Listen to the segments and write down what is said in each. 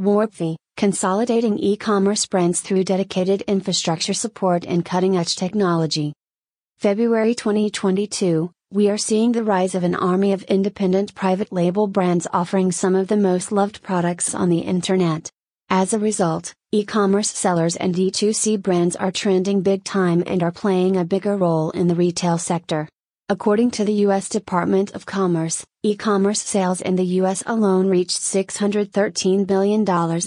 Warpfy, consolidating e-commerce brands through dedicated infrastructure support and cutting-edge technology. February 2022, we are seeing the rise of an army of independent private label brands offering some of the most loved products on the internet. As a result, e-commerce sellers and D2C brands are trending big time and are playing a bigger role in the retail sector. According to the U.S. Department of Commerce, e commerce sales in the U.S. alone reached $613 billion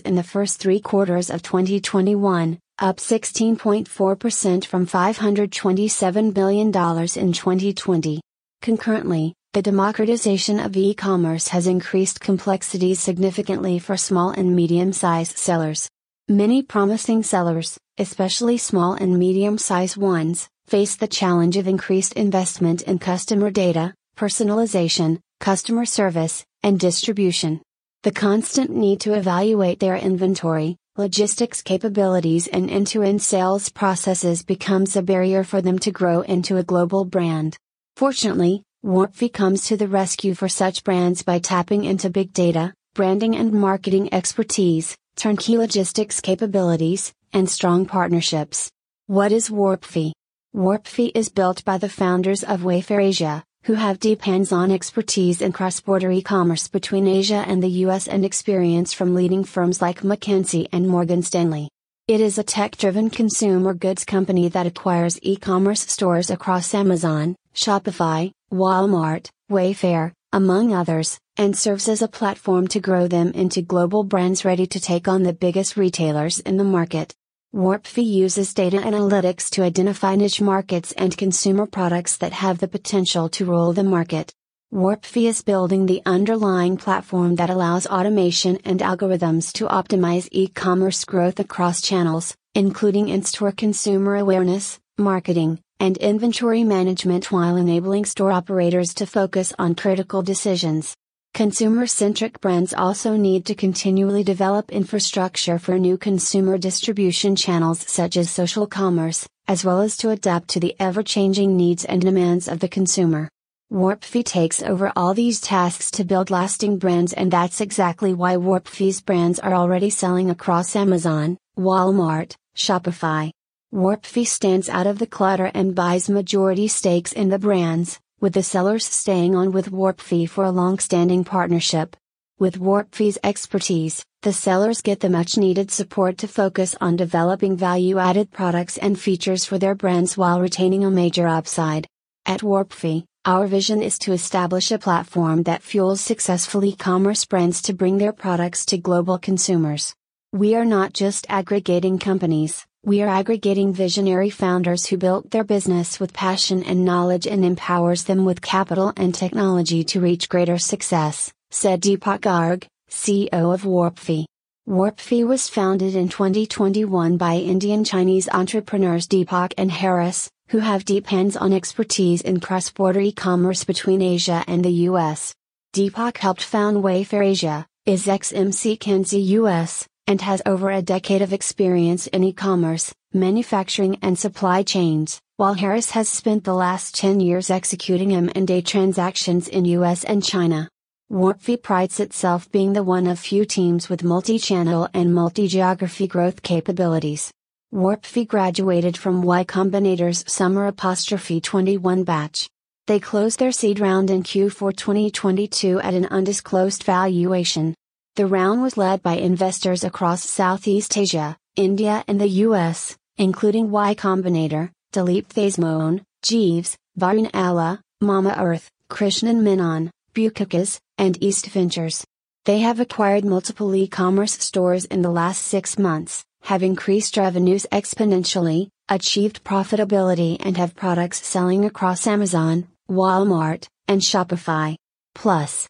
in the first three quarters of 2021, up 16.4% from $527 billion in 2020. Concurrently, the democratization of e commerce has increased complexities significantly for small and medium sized sellers. Many promising sellers, especially small and medium sized ones, face the challenge of increased investment in customer data, personalization, customer service, and distribution. The constant need to evaluate their inventory, logistics capabilities, and end to end sales processes becomes a barrier for them to grow into a global brand. Fortunately, Warpfy comes to the rescue for such brands by tapping into big data, branding and marketing expertise, turnkey logistics capabilities, and strong partnerships. What is Warpfy? Warpfy is built by the founders of Wayfair Asia, who have deep hands on expertise in cross border e commerce between Asia and the US and experience from leading firms like McKinsey and Morgan Stanley. It is a tech driven consumer goods company that acquires e commerce stores across Amazon, Shopify, Walmart, Wayfair, among others, and serves as a platform to grow them into global brands ready to take on the biggest retailers in the market. Warpfy uses data analytics to identify niche markets and consumer products that have the potential to rule the market. Warpfy is building the underlying platform that allows automation and algorithms to optimize e commerce growth across channels, including in store consumer awareness, marketing, and inventory management while enabling store operators to focus on critical decisions. Consumer centric brands also need to continually develop infrastructure for new consumer distribution channels such as social commerce, as well as to adapt to the ever changing needs and demands of the consumer. Warpfy takes over all these tasks to build lasting brands, and that's exactly why Warpfy's brands are already selling across Amazon, Walmart, Shopify. Warpfy stands out of the clutter and buys majority stakes in the brands, with the sellers staying on with Warpfy for a long standing partnership. With Warpfy's expertise, the sellers get the much needed support to focus on developing value added products and features for their brands while retaining a major upside. At Warpfy, our vision is to establish a platform that fuels successful e commerce brands to bring their products to global consumers. We are not just aggregating companies, we are aggregating visionary founders who built their business with passion and knowledge and empowers them with capital and technology to reach greater success, said Deepak Garg, CEO of Warpfy. Warpfy was founded in 2021 by Indian Chinese entrepreneurs Deepak and Harris, who have deep hands on expertise in cross border e commerce between Asia and the US. Deepak helped found Wayfair Asia, is ex MC US, and has over a decade of experience in e commerce, manufacturing, and supply chains, while Harris has spent the last 10 years executing M&A transactions in US and China. Warpfy prides itself being the one of few teams with multi channel and multi geography growth capabilities. Warpfy graduated from Y Combinator's Summer Apostrophe 21 batch. They closed their seed round in Q4 2022 at an undisclosed valuation. The round was led by investors across Southeast Asia, India, and the US, including Y Combinator, Dileep Thesmoan, Jeeves, Varun Alagh, Mamaearth, Krishnan Menon, BukuKas, and East Ventures. They have acquired multiple e commerce stores in the last six months, have increased revenues exponentially, achieved profitability, and have products selling across Amazon, Walmart, and Shopify. Plus,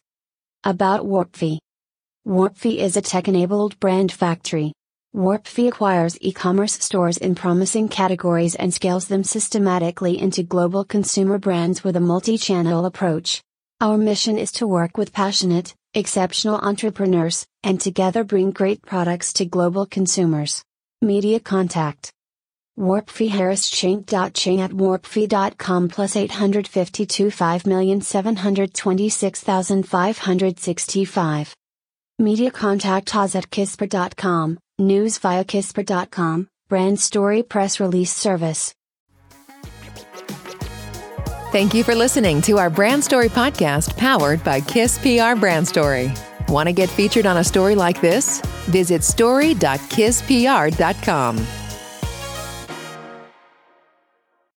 about Warpfy. Warpfy is a tech enabled brand factory. Warpfy acquires e commerce stores in promising categories and scales them systematically into global consumer brands with a multi channel approach. Our mission is to work with passionate, exceptional entrepreneurs, and together bring great products to global consumers. Media contact Warpfy Harris Chain at warpfy.com plus 852 5726565. Media contact us at KissPR.com, news via KissPR.com, brand story press release service. Thank you for listening to our Brand Story podcast powered by Kiss PR Brand Story. Want to get featured on a story like this? Visit story.kisspr.com.